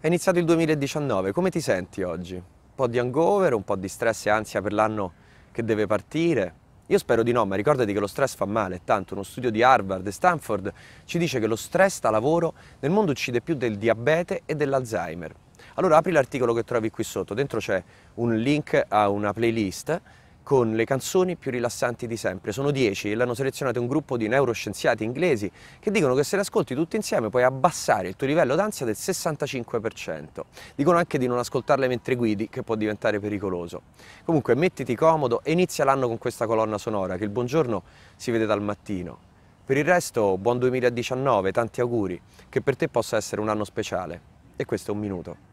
È iniziato il 2019, come ti senti oggi? Un po' di hangover, un po' di stress e ansia per l'anno che deve partire? Io spero di no, ma ricordati che lo stress fa male, tanto uno studio di Harvard e Stanford ci dice che lo stress da lavoro nel mondo uccide più del diabete e dell'Alzheimer. Allora apri l'articolo che trovi qui sotto, dentro c'è un link a una playlist con le canzoni più rilassanti di sempre. Sono 10 e l'hanno selezionato un gruppo di neuroscienziati inglesi che dicono che se le ascolti tutte insieme puoi abbassare il tuo livello d'ansia del 65%. Dicono anche di non ascoltarle mentre guidi, che può diventare pericoloso. Comunque mettiti comodo e inizia l'anno con questa colonna sonora, che il buongiorno si vede dal mattino. Per il resto, buon 2019, tanti auguri, che per te possa essere un anno speciale. E questo è un minuto.